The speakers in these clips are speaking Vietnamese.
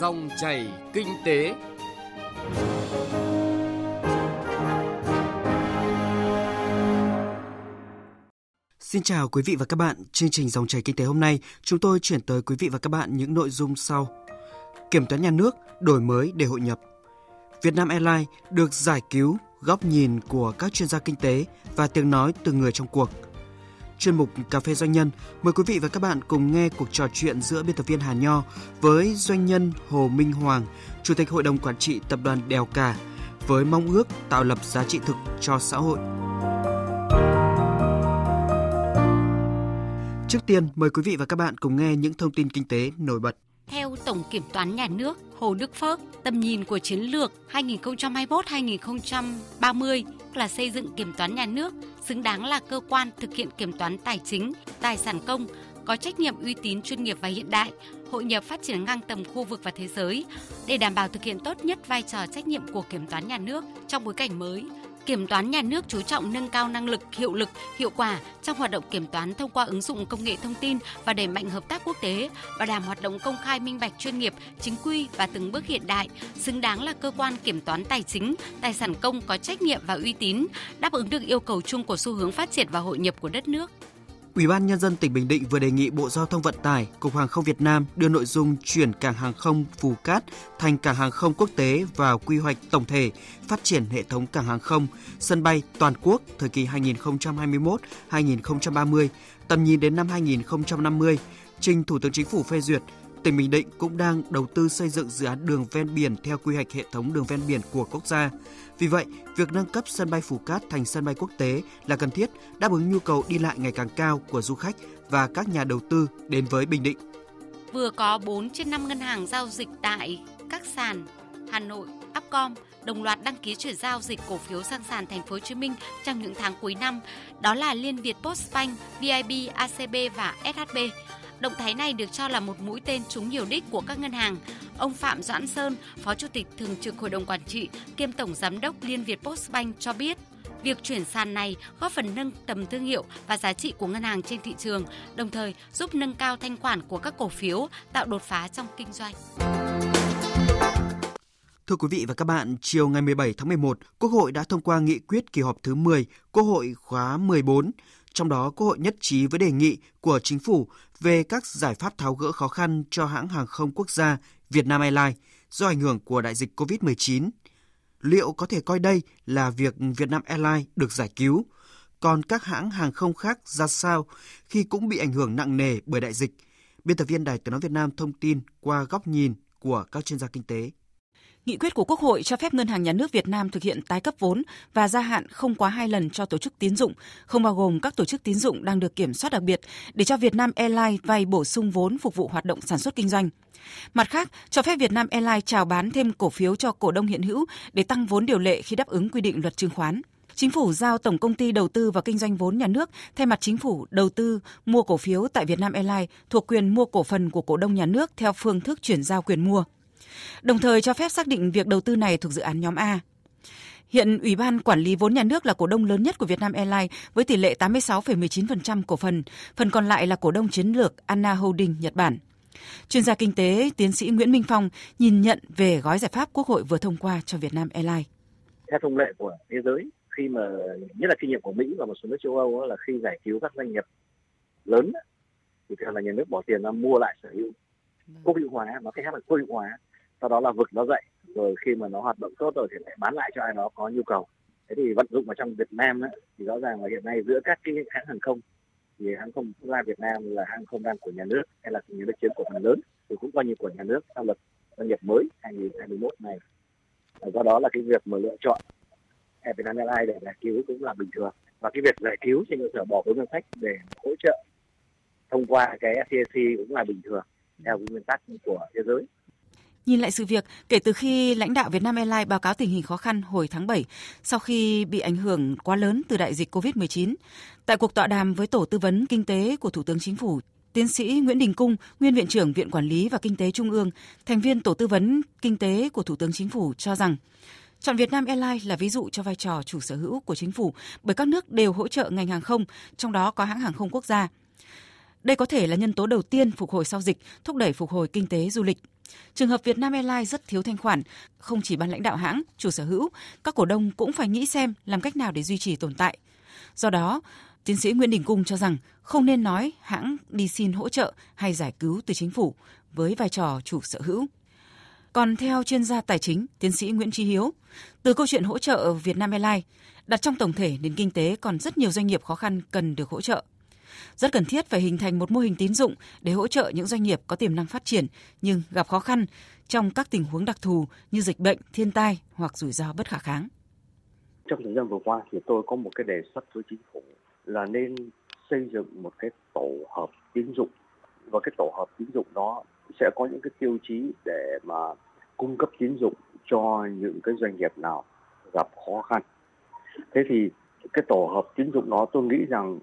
Dòng chảy kinh tế. Xin chào quý vị và các bạn. Chương trình Dòng chảy kinh tế hôm nay, chúng tôi chuyển tới quý vị và các bạn những nội dung sau. Kiểm toán nhà nước đổi mới để hội nhập. Vietnam Airlines được giải cứu góc nhìn của các chuyên gia kinh tế và tiếng nói từ người trong cuộc. Chuyên mục Cà phê Doanh nhân, mời quý vị và các bạn cùng nghe cuộc trò chuyện giữa biên tập viên Hà Nho với doanh nhân Hồ Minh Hoàng, Chủ tịch Hội đồng Quản trị Tập đoàn Đèo Cả, với mong ước tạo lập giá trị thực cho xã hội. Trước tiên, mời quý vị và các bạn cùng nghe những thông tin kinh tế nổi bật. Theo Tổng Kiểm toán Nhà nước Hồ Đức Phước, tầm nhìn của chiến lược 2021-2030 là xây dựng kiểm toán nhà nước xứng đáng là cơ quan thực hiện kiểm toán tài chính, tài sản công, có trách nhiệm uy tín chuyên nghiệp và hiện đại, hội nhập phát triển ngang tầm khu vực và thế giới. Để đảm bảo thực hiện tốt nhất vai trò trách nhiệm của kiểm toán nhà nước trong bối cảnh mới Kiểm toán nhà nước chú trọng nâng cao năng lực, hiệu lực, hiệu quả trong hoạt động kiểm toán thông qua ứng dụng công nghệ thông tin và đẩy mạnh hợp tác quốc tế, bảo đảm hoạt động công khai minh bạch chuyên nghiệp, chính quy và từng bước hiện đại, xứng đáng là cơ quan kiểm toán tài chính, tài sản công có trách nhiệm và uy tín, đáp ứng được yêu cầu chung của xu hướng phát triển và hội nhập của đất nước. Ủy ban Nhân dân tỉnh Bình Định vừa đề nghị Bộ Giao thông Vận tải, Cục Hàng không Việt Nam đưa nội dung chuyển cảng hàng không Phù Cát thành cảng hàng không quốc tế vào quy hoạch tổng thể phát triển hệ thống cảng hàng không, sân bay toàn quốc thời kỳ 2021-2030, tầm nhìn đến năm 2050, trình Thủ tướng Chính phủ phê duyệt tỉnh Bình Định cũng đang đầu tư xây dựng dự án đường ven biển theo quy hoạch hệ thống đường ven biển của quốc gia. Vì vậy, việc nâng cấp sân bay Phú Cát thành sân bay quốc tế là cần thiết đáp ứng nhu cầu đi lại ngày càng cao của du khách và các nhà đầu tư đến với Bình Định. Vừa có 4 trên 5 ngân hàng giao dịch tại các sàn Hà Nội, Upcom đồng loạt đăng ký chuyển giao dịch cổ phiếu sang sàn thành phố Hồ Chí Minh trong những tháng cuối năm, đó là Liên Việt Postbank, VIB, ACB và SHB. Động thái này được cho là một mũi tên trúng nhiều đích của các ngân hàng. Ông Phạm Doãn Sơn, Phó Chủ tịch Thường trực Hội đồng Quản trị kiêm Tổng Giám đốc Liên Việt Postbank cho biết, Việc chuyển sàn này góp phần nâng tầm thương hiệu và giá trị của ngân hàng trên thị trường, đồng thời giúp nâng cao thanh khoản của các cổ phiếu, tạo đột phá trong kinh doanh. Thưa quý vị và các bạn, chiều ngày 17 tháng 11, Quốc hội đã thông qua nghị quyết kỳ họp thứ 10 Quốc hội khóa 14 trong đó, Quốc hội nhất trí với đề nghị của chính phủ về các giải pháp tháo gỡ khó khăn cho hãng hàng không quốc gia Vietnam Airlines do ảnh hưởng của đại dịch COVID-19. Liệu có thể coi đây là việc Vietnam Airlines được giải cứu? Còn các hãng hàng không khác ra sao khi cũng bị ảnh hưởng nặng nề bởi đại dịch? Biên tập viên Đài Tiếng Nói Việt Nam thông tin qua góc nhìn của các chuyên gia kinh tế. Nghị quyết của Quốc hội cho phép Ngân hàng Nhà nước Việt Nam thực hiện tái cấp vốn và gia hạn không quá hai lần cho tổ chức tín dụng, không bao gồm các tổ chức tín dụng đang được kiểm soát đặc biệt để cho Việt Nam Airlines vay bổ sung vốn phục vụ hoạt động sản xuất kinh doanh. Mặt khác, cho phép Việt Nam Airlines chào bán thêm cổ phiếu cho cổ đông hiện hữu để tăng vốn điều lệ khi đáp ứng quy định luật chứng khoán. Chính phủ giao Tổng công ty Đầu tư và Kinh doanh vốn nhà nước thay mặt chính phủ đầu tư mua cổ phiếu tại Việt Nam Airlines thuộc quyền mua cổ phần của cổ đông nhà nước theo phương thức chuyển giao quyền mua đồng thời cho phép xác định việc đầu tư này thuộc dự án nhóm A. Hiện Ủy ban Quản lý vốn nhà nước là cổ đông lớn nhất của Vietnam Airlines với tỷ lệ 86,19% cổ phần, phần còn lại là cổ đông chiến lược Anna Holding Nhật Bản. Chuyên gia kinh tế tiến sĩ Nguyễn Minh Phong nhìn nhận về gói giải pháp Quốc hội vừa thông qua cho Vietnam Airlines. Theo thông lệ của thế giới, khi mà nhất là kinh nghiệm của Mỹ và một số nước châu Âu là khi giải cứu các doanh nghiệp lớn thì thường là nhà nước bỏ tiền ra mua lại sở hữu quốc hữu hóa nó cái khác là quốc hữu hóa sau đó là vực nó dậy rồi khi mà nó hoạt động tốt rồi thì lại bán lại cho ai đó có nhu cầu. Thế thì vận dụng vào trong Việt Nam ấy, thì rõ ràng là hiện nay giữa các cái hãng hàng không thì hãng không quốc gia Việt Nam là hãng không đang của nhà nước hay là nhà nước chiếm cổ phần lớn thì cũng coi như của nhà nước theo luật doanh nghiệp mới 2021 này. Do đó là cái việc mà lựa chọn Air Vietnam Airlines để giải cứu cũng là bình thường. Và cái việc giải cứu trên cơ sở bỏ vốn ngân sách để hỗ trợ thông qua cái FCC cũng là bình thường theo cái nguyên tắc của thế giới. Nhìn lại sự việc, kể từ khi lãnh đạo Vietnam Airlines báo cáo tình hình khó khăn hồi tháng 7 sau khi bị ảnh hưởng quá lớn từ đại dịch COVID-19, tại cuộc tọa đàm với Tổ tư vấn Kinh tế của Thủ tướng Chính phủ, Tiến sĩ Nguyễn Đình Cung, Nguyên Viện trưởng Viện Quản lý và Kinh tế Trung ương, thành viên Tổ tư vấn Kinh tế của Thủ tướng Chính phủ cho rằng Chọn Vietnam Airlines là ví dụ cho vai trò chủ sở hữu của chính phủ bởi các nước đều hỗ trợ ngành hàng không, trong đó có hãng hàng không quốc gia. Đây có thể là nhân tố đầu tiên phục hồi sau dịch, thúc đẩy phục hồi kinh tế du lịch. Trường hợp Vietnam Airlines rất thiếu thanh khoản, không chỉ ban lãnh đạo hãng, chủ sở hữu, các cổ đông cũng phải nghĩ xem làm cách nào để duy trì tồn tại. Do đó, tiến sĩ Nguyễn Đình Cung cho rằng không nên nói hãng đi xin hỗ trợ hay giải cứu từ chính phủ với vai trò chủ sở hữu. Còn theo chuyên gia tài chính, tiến sĩ Nguyễn Trí Hiếu, từ câu chuyện hỗ trợ Vietnam Airlines, đặt trong tổng thể nền kinh tế còn rất nhiều doanh nghiệp khó khăn cần được hỗ trợ. Rất cần thiết phải hình thành một mô hình tín dụng để hỗ trợ những doanh nghiệp có tiềm năng phát triển nhưng gặp khó khăn trong các tình huống đặc thù như dịch bệnh, thiên tai hoặc rủi ro bất khả kháng. Trong thời gian vừa qua thì tôi có một cái đề xuất với chính phủ là nên xây dựng một cái tổ hợp tín dụng và cái tổ hợp tín dụng đó sẽ có những cái tiêu chí để mà cung cấp tín dụng cho những cái doanh nghiệp nào gặp khó khăn. Thế thì cái tổ hợp tín dụng đó tôi nghĩ rằng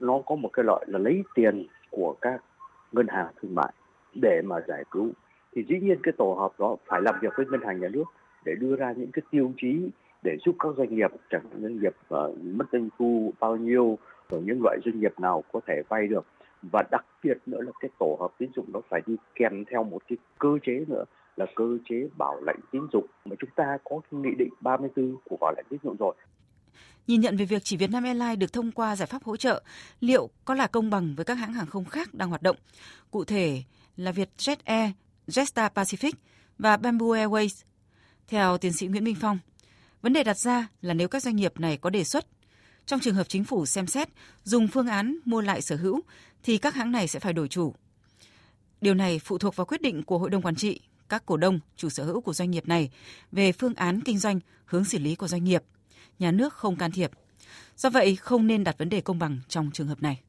nó có một cái loại là lấy tiền của các ngân hàng thương mại để mà giải cứu. Thì dĩ nhiên cái tổ hợp đó phải làm việc với ngân hàng nhà nước để đưa ra những cái tiêu chí để giúp các doanh nghiệp chẳng hạn doanh nghiệp uh, mất doanh thu bao nhiêu rồi những loại doanh nghiệp nào có thể vay được. Và đặc biệt nữa là cái tổ hợp tín dụng nó phải đi kèm theo một cái cơ chế nữa là cơ chế bảo lãnh tín dụng. Mà chúng ta có cái nghị định 34 của bảo lãnh tín dụng rồi. Nhìn nhận về việc chỉ Vietnam Airlines được thông qua giải pháp hỗ trợ, liệu có là công bằng với các hãng hàng không khác đang hoạt động? Cụ thể là Vietjet Air, Jetstar Pacific và Bamboo Airways. Theo tiến sĩ Nguyễn Minh Phong, vấn đề đặt ra là nếu các doanh nghiệp này có đề xuất trong trường hợp chính phủ xem xét dùng phương án mua lại sở hữu thì các hãng này sẽ phải đổi chủ. Điều này phụ thuộc vào quyết định của hội đồng quản trị, các cổ đông, chủ sở hữu của doanh nghiệp này về phương án kinh doanh, hướng xử lý của doanh nghiệp – nhà nước không can thiệp. Do vậy, không nên đặt vấn đề công bằng trong trường hợp này.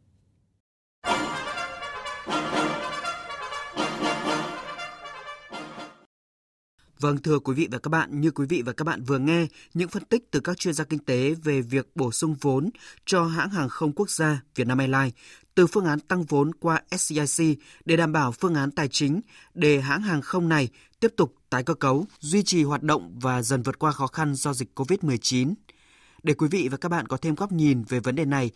Vâng thưa quý vị và các bạn, như quý vị và các bạn vừa nghe những phân tích từ các chuyên gia kinh tế về việc bổ sung vốn cho hãng hàng không quốc gia Vietnam Airlines từ phương án tăng vốn qua SCIC để đảm bảo phương án tài chính để hãng hàng không này tiếp tục tái cơ cấu, duy trì hoạt động và dần vượt qua khó khăn do dịch COVID-19. Để quý vị và các bạn có thêm góc nhìn về vấn đề này,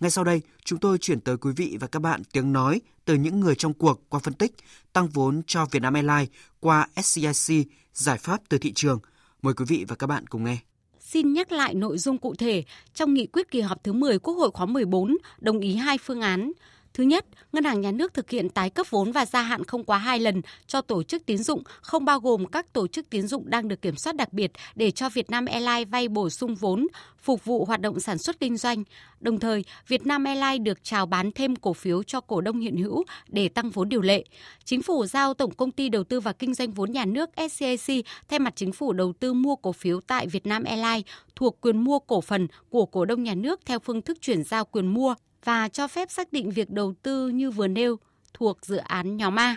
ngay sau đây chúng tôi chuyển tới quý vị và các bạn tiếng nói từ những người trong cuộc qua phân tích tăng vốn cho Vietnam Airlines qua SCIC giải pháp từ thị trường. Mời quý vị và các bạn cùng nghe. Xin nhắc lại nội dung cụ thể trong nghị quyết kỳ họp thứ 10 Quốc hội khóa 14 đồng ý hai phương án Thứ nhất, Ngân hàng Nhà nước thực hiện tái cấp vốn và gia hạn không quá 2 lần cho tổ chức tín dụng, không bao gồm các tổ chức tín dụng đang được kiểm soát đặc biệt để cho Vietnam Airlines vay bổ sung vốn, phục vụ hoạt động sản xuất kinh doanh. Đồng thời, Vietnam Airlines được chào bán thêm cổ phiếu cho cổ đông hiện hữu để tăng vốn điều lệ. Chính phủ giao Tổng công ty Đầu tư và Kinh doanh vốn nhà nước SCAC thay mặt chính phủ đầu tư mua cổ phiếu tại Vietnam Airlines thuộc quyền mua cổ phần của cổ đông nhà nước theo phương thức chuyển giao quyền mua và cho phép xác định việc đầu tư như vừa nêu thuộc dự án nhóm A.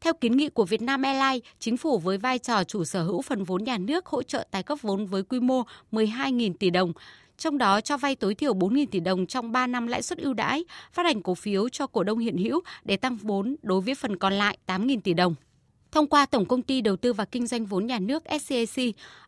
Theo kiến nghị của Vietnam Airlines, chính phủ với vai trò chủ sở hữu phần vốn nhà nước hỗ trợ tái cấp vốn với quy mô 12.000 tỷ đồng, trong đó cho vay tối thiểu 4.000 tỷ đồng trong 3 năm lãi suất ưu đãi, phát hành cổ phiếu cho cổ đông hiện hữu để tăng vốn đối với phần còn lại 8.000 tỷ đồng. Thông qua Tổng Công ty Đầu tư và Kinh doanh vốn nhà nước SCAC,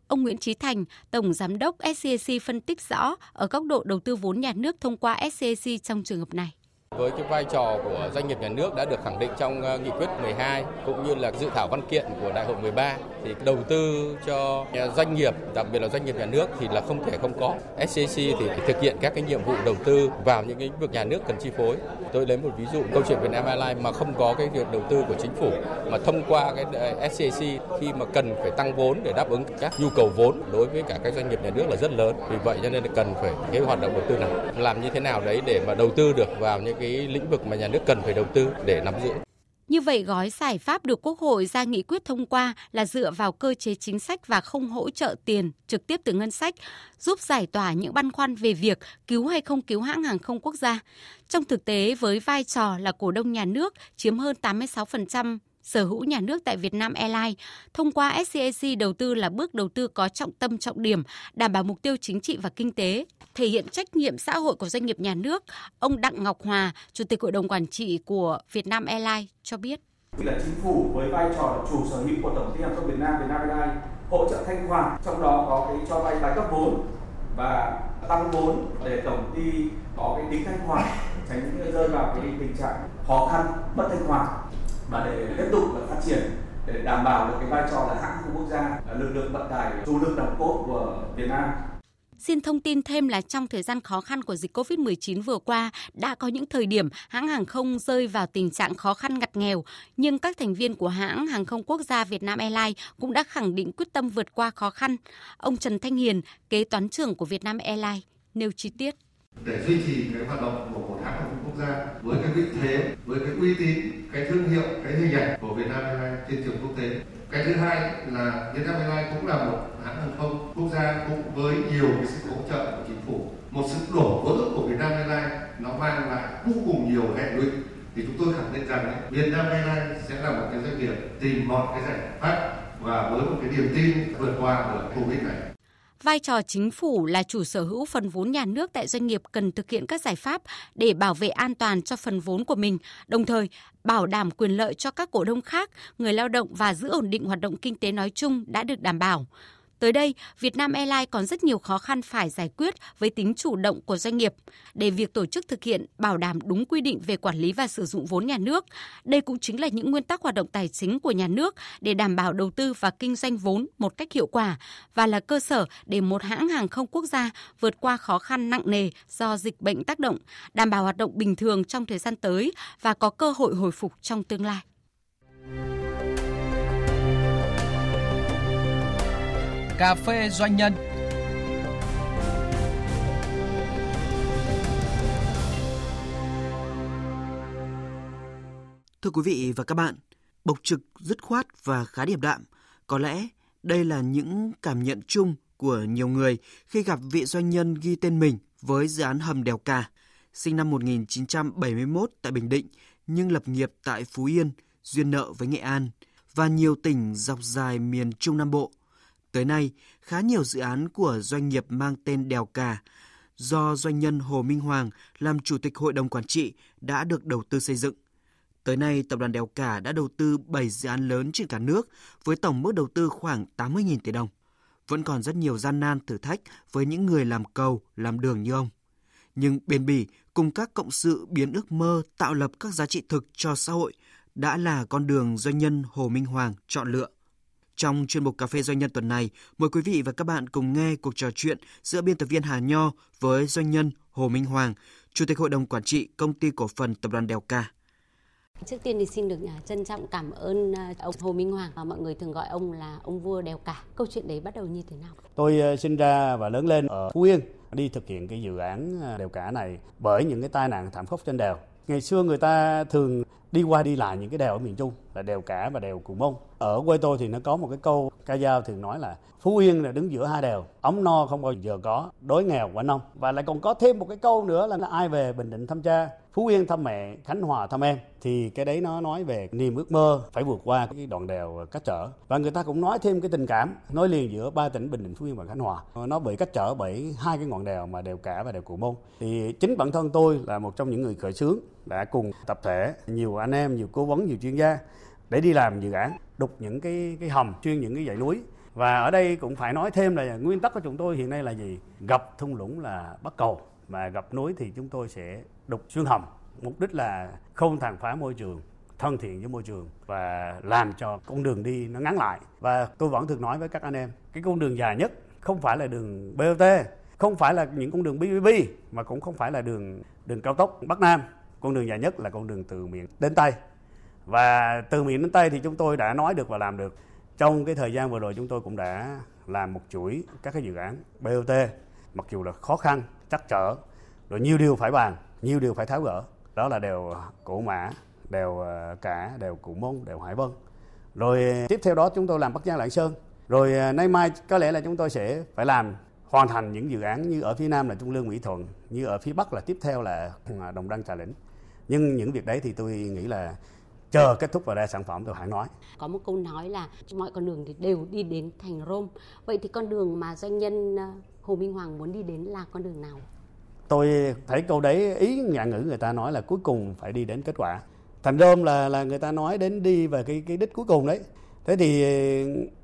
ông Nguyễn Trí Thành, Tổng Giám đốc SCAC phân tích rõ ở góc độ đầu tư vốn nhà nước thông qua SCAC trong trường hợp này. Với cái vai trò của doanh nghiệp nhà nước đã được khẳng định trong ờ, nghị quyết 12 cũng như là dự thảo văn kiện của đại hội 13 thì đầu tư cho doanh nghiệp, đặc biệt là doanh nghiệp nhà nước thì là không thể không có. SCC thì thực hiện các cái nhiệm vụ đầu tư vào những lĩnh vực nhà nước cần chi phối. Tôi lấy một ví dụ câu chuyện Vietnam Airlines mà không có cái việc đầu tư của chính phủ mà thông qua cái ờ, SCC khi mà cần phải tăng vốn để đáp ứng các nhu cầu vốn đối với cả các doanh nghiệp nhà nước là rất lớn. Vì vậy cho nên là cần phải cái hoạt động đầu tư này làm như thế nào đấy để mà đầu tư được vào những cái lĩnh vực mà nhà nước cần phải đầu tư để nắm giữ. Như vậy, gói giải pháp được Quốc hội ra nghị quyết thông qua là dựa vào cơ chế chính sách và không hỗ trợ tiền trực tiếp từ ngân sách, giúp giải tỏa những băn khoăn về việc cứu hay không cứu hãng hàng không quốc gia. Trong thực tế, với vai trò là cổ đông nhà nước chiếm hơn 86% sở hữu nhà nước tại Vietnam Airlines thông qua SCAC đầu tư là bước đầu tư có trọng tâm trọng điểm, đảm bảo mục tiêu chính trị và kinh tế, thể hiện trách nhiệm xã hội của doanh nghiệp nhà nước. Ông Đặng Ngọc Hòa, Chủ tịch Hội đồng Quản trị của Vietnam Airlines cho biết. Là chính phủ với vai trò là chủ sở hữu của Tổng ty hàng không Việt Nam, Vietnam Airlines hỗ trợ thanh khoản, trong đó có cái cho vay tái cấp vốn và tăng vốn để tổng ty có cái tính thanh khoản tránh rơi vào cái tình trạng khó khăn mất thanh khoản và để tiếp tục là phát triển để đảm bảo được cái vai trò là hãng không quốc gia, lực lượng vận tải chủ lực nòng cốt của Việt Nam. Xin thông tin thêm là trong thời gian khó khăn của dịch COVID-19 vừa qua, đã có những thời điểm hãng hàng không rơi vào tình trạng khó khăn ngặt nghèo, nhưng các thành viên của hãng hàng không quốc gia Việt Nam Airlines cũng đã khẳng định quyết tâm vượt qua khó khăn. Ông Trần Thanh Hiền, kế toán trưởng của Việt Nam Airlines, nêu chi tiết. Để duy trì cái hoạt động của gia với cái vị thế, với cái uy tín, cái thương hiệu, cái hình ảnh của Việt Nam Airlines trên trường quốc tế. Cái thứ hai là Việt Nam Airlines cũng là một hãng hàng không quốc gia cũng với nhiều cái sự hỗ trợ của chính phủ. Một sự đổ vỡ của Việt Nam Airlines nó mang lại vô cùng nhiều hệ lụy thì chúng tôi khẳng định rằng Việt Nam Airlines sẽ là một cái doanh nghiệp tìm mọi cái giải pháp và với một cái niềm tin vượt qua được Covid này. Vai trò chính phủ là chủ sở hữu phần vốn nhà nước tại doanh nghiệp cần thực hiện các giải pháp để bảo vệ an toàn cho phần vốn của mình, đồng thời bảo đảm quyền lợi cho các cổ đông khác, người lao động và giữ ổn định hoạt động kinh tế nói chung đã được đảm bảo. Tới đây, Việt Nam Airlines còn rất nhiều khó khăn phải giải quyết với tính chủ động của doanh nghiệp để việc tổ chức thực hiện bảo đảm đúng quy định về quản lý và sử dụng vốn nhà nước. Đây cũng chính là những nguyên tắc hoạt động tài chính của nhà nước để đảm bảo đầu tư và kinh doanh vốn một cách hiệu quả và là cơ sở để một hãng hàng không quốc gia vượt qua khó khăn nặng nề do dịch bệnh tác động, đảm bảo hoạt động bình thường trong thời gian tới và có cơ hội hồi phục trong tương lai. Cà phê doanh nhân. Thưa quý vị và các bạn, bộc trực, dứt khoát và khá điềm đạm, có lẽ đây là những cảm nhận chung của nhiều người khi gặp vị doanh nhân ghi tên mình với dự án hầm đèo Cà, sinh năm 1971 tại Bình Định nhưng lập nghiệp tại Phú Yên, duyên nợ với Nghệ An và nhiều tỉnh dọc dài miền Trung Nam Bộ Tới nay, khá nhiều dự án của doanh nghiệp mang tên Đèo Cà do doanh nhân Hồ Minh Hoàng làm chủ tịch hội đồng quản trị đã được đầu tư xây dựng. Tới nay, tập đoàn Đèo Cả đã đầu tư 7 dự án lớn trên cả nước với tổng mức đầu tư khoảng 80.000 tỷ đồng. Vẫn còn rất nhiều gian nan thử thách với những người làm cầu, làm đường như ông. Nhưng bền bỉ cùng các cộng sự biến ước mơ tạo lập các giá trị thực cho xã hội đã là con đường doanh nhân Hồ Minh Hoàng chọn lựa. Trong chuyên mục Cà phê Doanh nhân tuần này, mời quý vị và các bạn cùng nghe cuộc trò chuyện giữa biên tập viên Hà Nho với doanh nhân Hồ Minh Hoàng, Chủ tịch Hội đồng Quản trị Công ty Cổ phần Tập đoàn Đèo Ca. Trước tiên thì xin được à, trân trọng cảm ơn à, ông Hồ Minh Hoàng và mọi người thường gọi ông là ông vua đèo cả. Câu chuyện đấy bắt đầu như thế nào? Tôi à, sinh ra và lớn lên ở Phú Yên, đi thực hiện cái dự án đèo cả này bởi những cái tai nạn thảm khốc trên đèo. Ngày xưa người ta thường đi qua đi lại những cái đèo ở miền Trung là đèo cả và đèo Cù Mông. Ở quê tôi thì nó có một cái câu ca dao thường nói là Phú Yên là đứng giữa hai đèo, ống no không bao giờ có, đối nghèo quả nông. Và lại còn có thêm một cái câu nữa là ai về Bình Định thăm cha, Phú Yên thăm mẹ, Khánh Hòa thăm em. Thì cái đấy nó nói về niềm ước mơ phải vượt qua cái đoạn đèo cách trở. Và người ta cũng nói thêm cái tình cảm nối liền giữa ba tỉnh Bình Định, Phú Yên và Khánh Hòa. Nó bị cách trở bởi hai cái ngọn đèo mà đèo cả và đèo Cù Mông. Thì chính bản thân tôi là một trong những người khởi xướng đã cùng tập thể nhiều anh em, nhiều cố vấn, nhiều chuyên gia để đi làm dự án đục những cái cái hầm chuyên những cái dãy núi. Và ở đây cũng phải nói thêm là nguyên tắc của chúng tôi hiện nay là gì? Gặp thung lũng là bắt cầu mà gặp núi thì chúng tôi sẽ đục xuyên hầm. Mục đích là không tàn phá môi trường thân thiện với môi trường và làm cho con đường đi nó ngắn lại. Và tôi vẫn thường nói với các anh em cái con đường dài nhất không phải là đường BOT không phải là những con đường BBB mà cũng không phải là đường đường cao tốc Bắc Nam con đường dài nhất là con đường từ miền đến Tây và từ miền đến Tây thì chúng tôi đã nói được và làm được. Trong cái thời gian vừa rồi chúng tôi cũng đã làm một chuỗi các cái dự án BOT mặc dù là khó khăn, chắc trở, rồi nhiều điều phải bàn, nhiều điều phải tháo gỡ. Đó là đều cổ mã, đều ờ, cả, đều cụ môn, đều hải vân. Rồi tiếp theo đó chúng tôi làm Bắc Giang Lạng Sơn. Rồi ờ, nay mai có lẽ là chúng tôi sẽ phải làm hoàn thành những dự án như ở phía Nam là Trung Lương Mỹ Thuận, như ở phía Bắc là tiếp theo là ờ, Đồng Đăng Trà Lĩnh. Nhưng những việc đấy thì tôi nghĩ là chờ kết thúc và ra sản phẩm tôi hãy nói. Có một câu nói là mọi con đường thì đều đi đến thành Rome. Vậy thì con đường mà doanh nhân ờ, Hồ Minh Hoàng muốn đi đến là con đường nào? Tôi thấy câu đấy ý nhà ngữ người ta nói là cuối cùng phải đi đến kết quả. Thành Rome là là người ta nói đến đi về cái cái đích cuối cùng đấy. Thế thì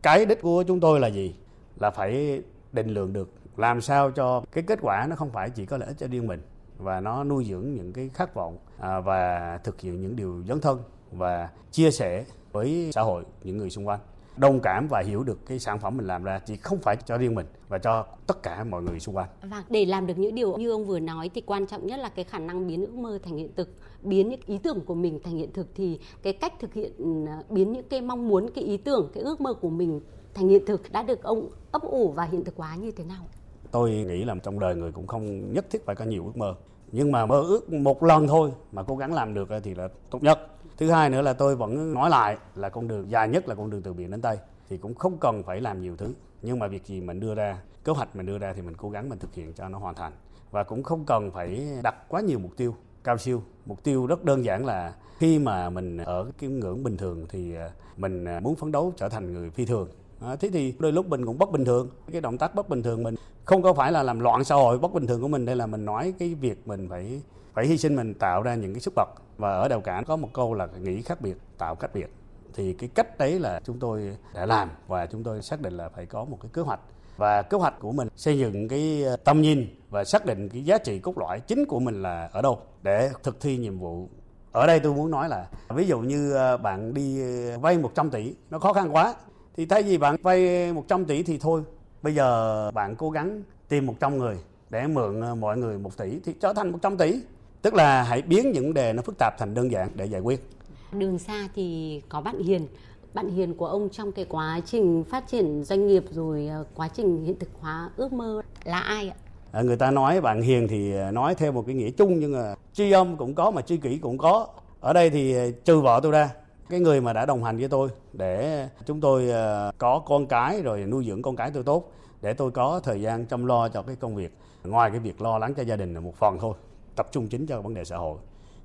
cái đích của chúng tôi là gì? Là phải định lượng được. Làm sao cho cái kết quả nó không phải chỉ có lợi ích cho riêng mình và nó nuôi dưỡng những cái khát vọng à, và thực hiện những điều dấn thân và chia sẻ với xã hội những người xung quanh đồng cảm và hiểu được cái sản phẩm mình làm ra chỉ không phải cho riêng mình và cho tất cả mọi người xung quanh. Vâng, để làm được những điều như ông vừa nói thì quan trọng nhất là cái khả năng biến ước mơ thành hiện thực, biến những ý tưởng của mình thành hiện thực thì cái cách thực hiện à, biến những cái mong muốn, cái ý tưởng, cái ước mơ của mình thành hiện thực đã được ông ấp ủ và hiện thực hóa như thế nào? Tôi nghĩ là trong đời người cũng không nhất thiết phải có nhiều ước mơ. Nhưng mà mơ ước một lần thôi mà cố gắng làm được ờ, thì là tốt nhất. Thứ hai nữa là tôi vẫn nói lại là con đường, dài nhất là con đường từ biển đến tây, thì cũng không cần phải làm nhiều thứ. Nhưng mà việc gì mình đưa ra, kế hoạch mình đưa ra thì mình cố gắng mình thực hiện cho nó hoàn thành. Và cũng không cần phải đặt quá nhiều mục tiêu, cao siêu. Mục tiêu rất đơn giản là khi mà mình ở cái ngưỡng bình thường thì ờ, mình ờ, muốn phấn đấu trở thành người phi thường. À, thế thì đôi lúc mình cũng bất bình thường. Cái động tác bất bình thường mình không có phải là làm loạn xã hội bất bình thường của mình đây là mình nói cái việc mình phải phải hy sinh mình tạo ra những cái sức bật. Và ở đầu cảng có một câu là nghĩ khác biệt tạo cách biệt. Thì cái cách đấy là chúng tôi đã làm và chúng tôi xác định là phải có một cái kế hoạch. Và kế hoạch của mình xây dựng cái ờ, tầm nhìn và xác định cái giá trị cốt lõi chính của mình là ở đâu để thực thi nhiệm vụ. Ở đây tôi muốn nói là ví dụ như ờ, bạn đi vay 100 tỷ nó khó khăn quá thì thay vì bạn vay 100 tỷ thì thôi bây giờ bạn cố gắng tìm 100 người để mượn mọi người 1 tỷ thì trở thành 100 tỷ tức là hãy biến những đề nó phức tạp thành đơn giản để giải quyết đường xa thì có bạn Hiền bạn Hiền của ông trong cái quá trình phát triển doanh nghiệp rồi ờ, quá trình hiện thực hóa ước mơ là ai ạ? À, người ta nói bạn Hiền thì ờ, nói theo một cái nghĩa chung nhưng mà tri âm cũng có mà tri kỷ cũng có. Ở đây thì ờ, trừ vợ tôi ra, cái người mà đã đồng hành với tôi để chúng tôi ờ, có con cái rồi nuôi dưỡng con cái tôi tốt, để tôi có thời gian chăm lo cho cái công việc. Ngoài cái việc lo lắng cho gia đình là một phần thôi, tập trung chính cho vấn đề xã hội.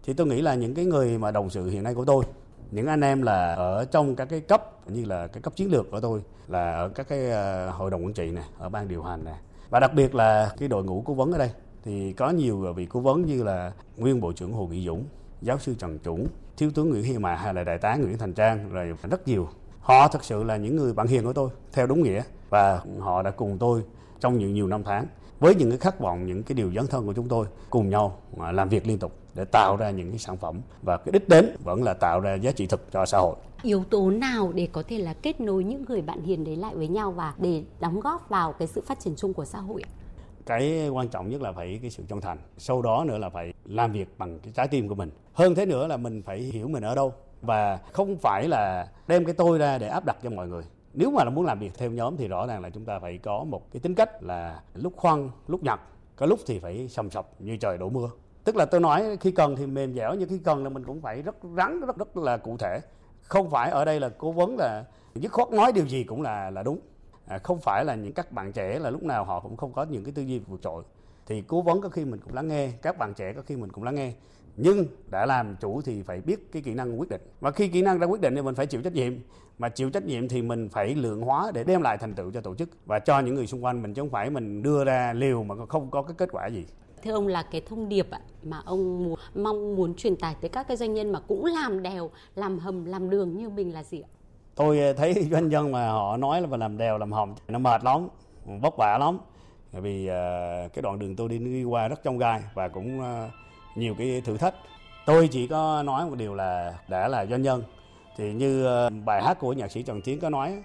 Thì tôi nghĩ là những cái người mà đồng sự hiện nay của tôi, những anh em là ở trong các cái cấp như là cái cấp chiến lược của tôi, là ở các cái ờ, hội đồng quản trị này ở ban điều hành này và đặc biệt là cái đội ngũ cố vấn ở đây, thì có nhiều vị cố vấn như là nguyên bộ trưởng Hồ Nghị Dũng, giáo sư Trần Chủng thiếu tướng Nguyễn Hy Mạ hay là đại tá Nguyễn Thành Trang, rồi rất nhiều. Họ thực sự là những người bạn hiền của tôi, theo đúng nghĩa, và họ đã cùng tôi trong nhiều nhiều năm tháng với những cái khát vọng, những cái điều dấn thân của chúng tôi cùng nhau à, làm việc liên tục để tạo ra những cái sản phẩm. Và cái đích đến vẫn là tạo ra giá trị thực cho xã hội. Yếu tố nào để có thể là kết nối những người bạn hiền đấy lại với nhau và để đóng góp vào cái sự phát triển chung của xã hội cái quan trọng nhất là phải cái sự chân thành, sau đó nữa là phải làm việc bằng cái trái tim của mình. Hơn thế nữa là mình phải hiểu mình ở đâu, và không phải là đem cái tôi ra để áp đặt cho mọi người. Nếu mà là muốn làm việc theo nhóm thì rõ ràng là chúng ta phải có một cái tính cách là lúc khoan, lúc nhặt, có lúc thì phải sầm sập như trời đổ mưa. Tức là tôi nói khi cần thì mềm dẻo, nhưng khi cần là mình cũng phải rất rắn, rất rất là cụ thể. Không phải ở đây là cố vấn là dứt khoát nói điều gì cũng là là đúng à, không phải là những các bạn trẻ là lúc nào họ cũng không có những cái tư duy vượt trội. Thì cố vấn có khi mình cũng lắng nghe các bạn trẻ có khi mình cũng lắng nghe. Nhưng đã làm chủ thì phải biết cái kỹ năng quyết định. Và khi kỹ năng ra quyết định thì mình phải chịu trách nhiệm. Mà chịu trách nhiệm thì mình phải lượng hóa để đem lại thành tựu cho tổ chức và cho những người xung quanh mình chứ không phải mình đưa ra liều mà không có cái kết quả gì. Thưa ông là cái thông điệp mà ông muốn, mong muốn truyền tải tới các cái doanh nhân mà cũng làm đèo làm hầm làm đường như mình là gì ạ? Tôi ờ, thấy doanh nhân mà họ nói là làm đèo, làm hồng nó mệt lắm, vất vả lắm. Bởi vì ờ, cái đoạn đường tôi đi đi qua rất trong gai và cũng ờ, nhiều cái thử thách. Tôi chỉ có nói một điều là đã là doanh nhân. Thì như bài hát của nhạc sĩ Trần Tiến có nói,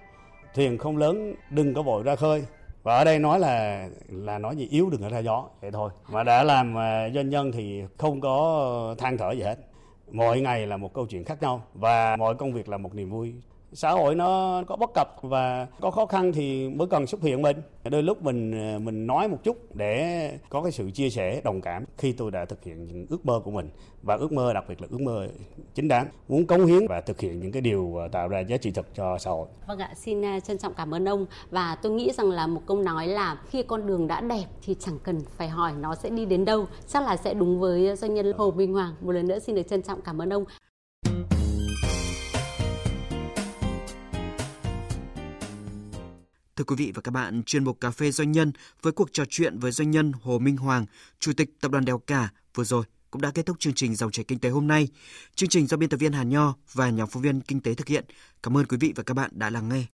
thuyền không lớn, đừng có vội ra khơi. Và ở đây nói là là nói gì? Yếu đừng có ra gió. Vậy thôi. Mà đã làm doanh nhân thì không có than thở gì hết. Mỗi ngày là một câu chuyện khác nhau và mọi công việc là một niềm vui xã hội nó có bất cập và có khó khăn thì mới cần xuất hiện mình đôi lúc mình mình nói một chút để có cái sự chia sẻ đồng cảm khi tôi đã thực hiện những ước mơ của mình và ước mơ đặc biệt là ước mơ chính đáng muốn cống hiến và thực hiện những cái điều à, tạo ra giá trị thực cho xã hội. Vâng ạ, xin à, trân trọng cảm ơn ông và tôi nghĩ rằng là một câu nói là khi con đường đã đẹp thì chẳng cần phải hỏi nó sẽ đi đến đâu, chắc là sẽ đúng với doanh nhân Hồ Minh Hoàng. Một lần nữa xin được trân trọng cảm ơn ông. Thưa quý vị và các bạn, chuyên mục Cà phê Doanh nhân với cuộc trò chuyện với doanh nhân Hồ Minh Hoàng, Chủ tịch Tập đoàn Đèo Cả vừa rồi cũng đã kết thúc chương trình Dòng chảy Kinh tế hôm nay. Chương trình do biên tập viên Hà Nho và nhóm phóng viên Kinh tế thực hiện. Cảm ơn quý vị và các bạn đã lắng nghe.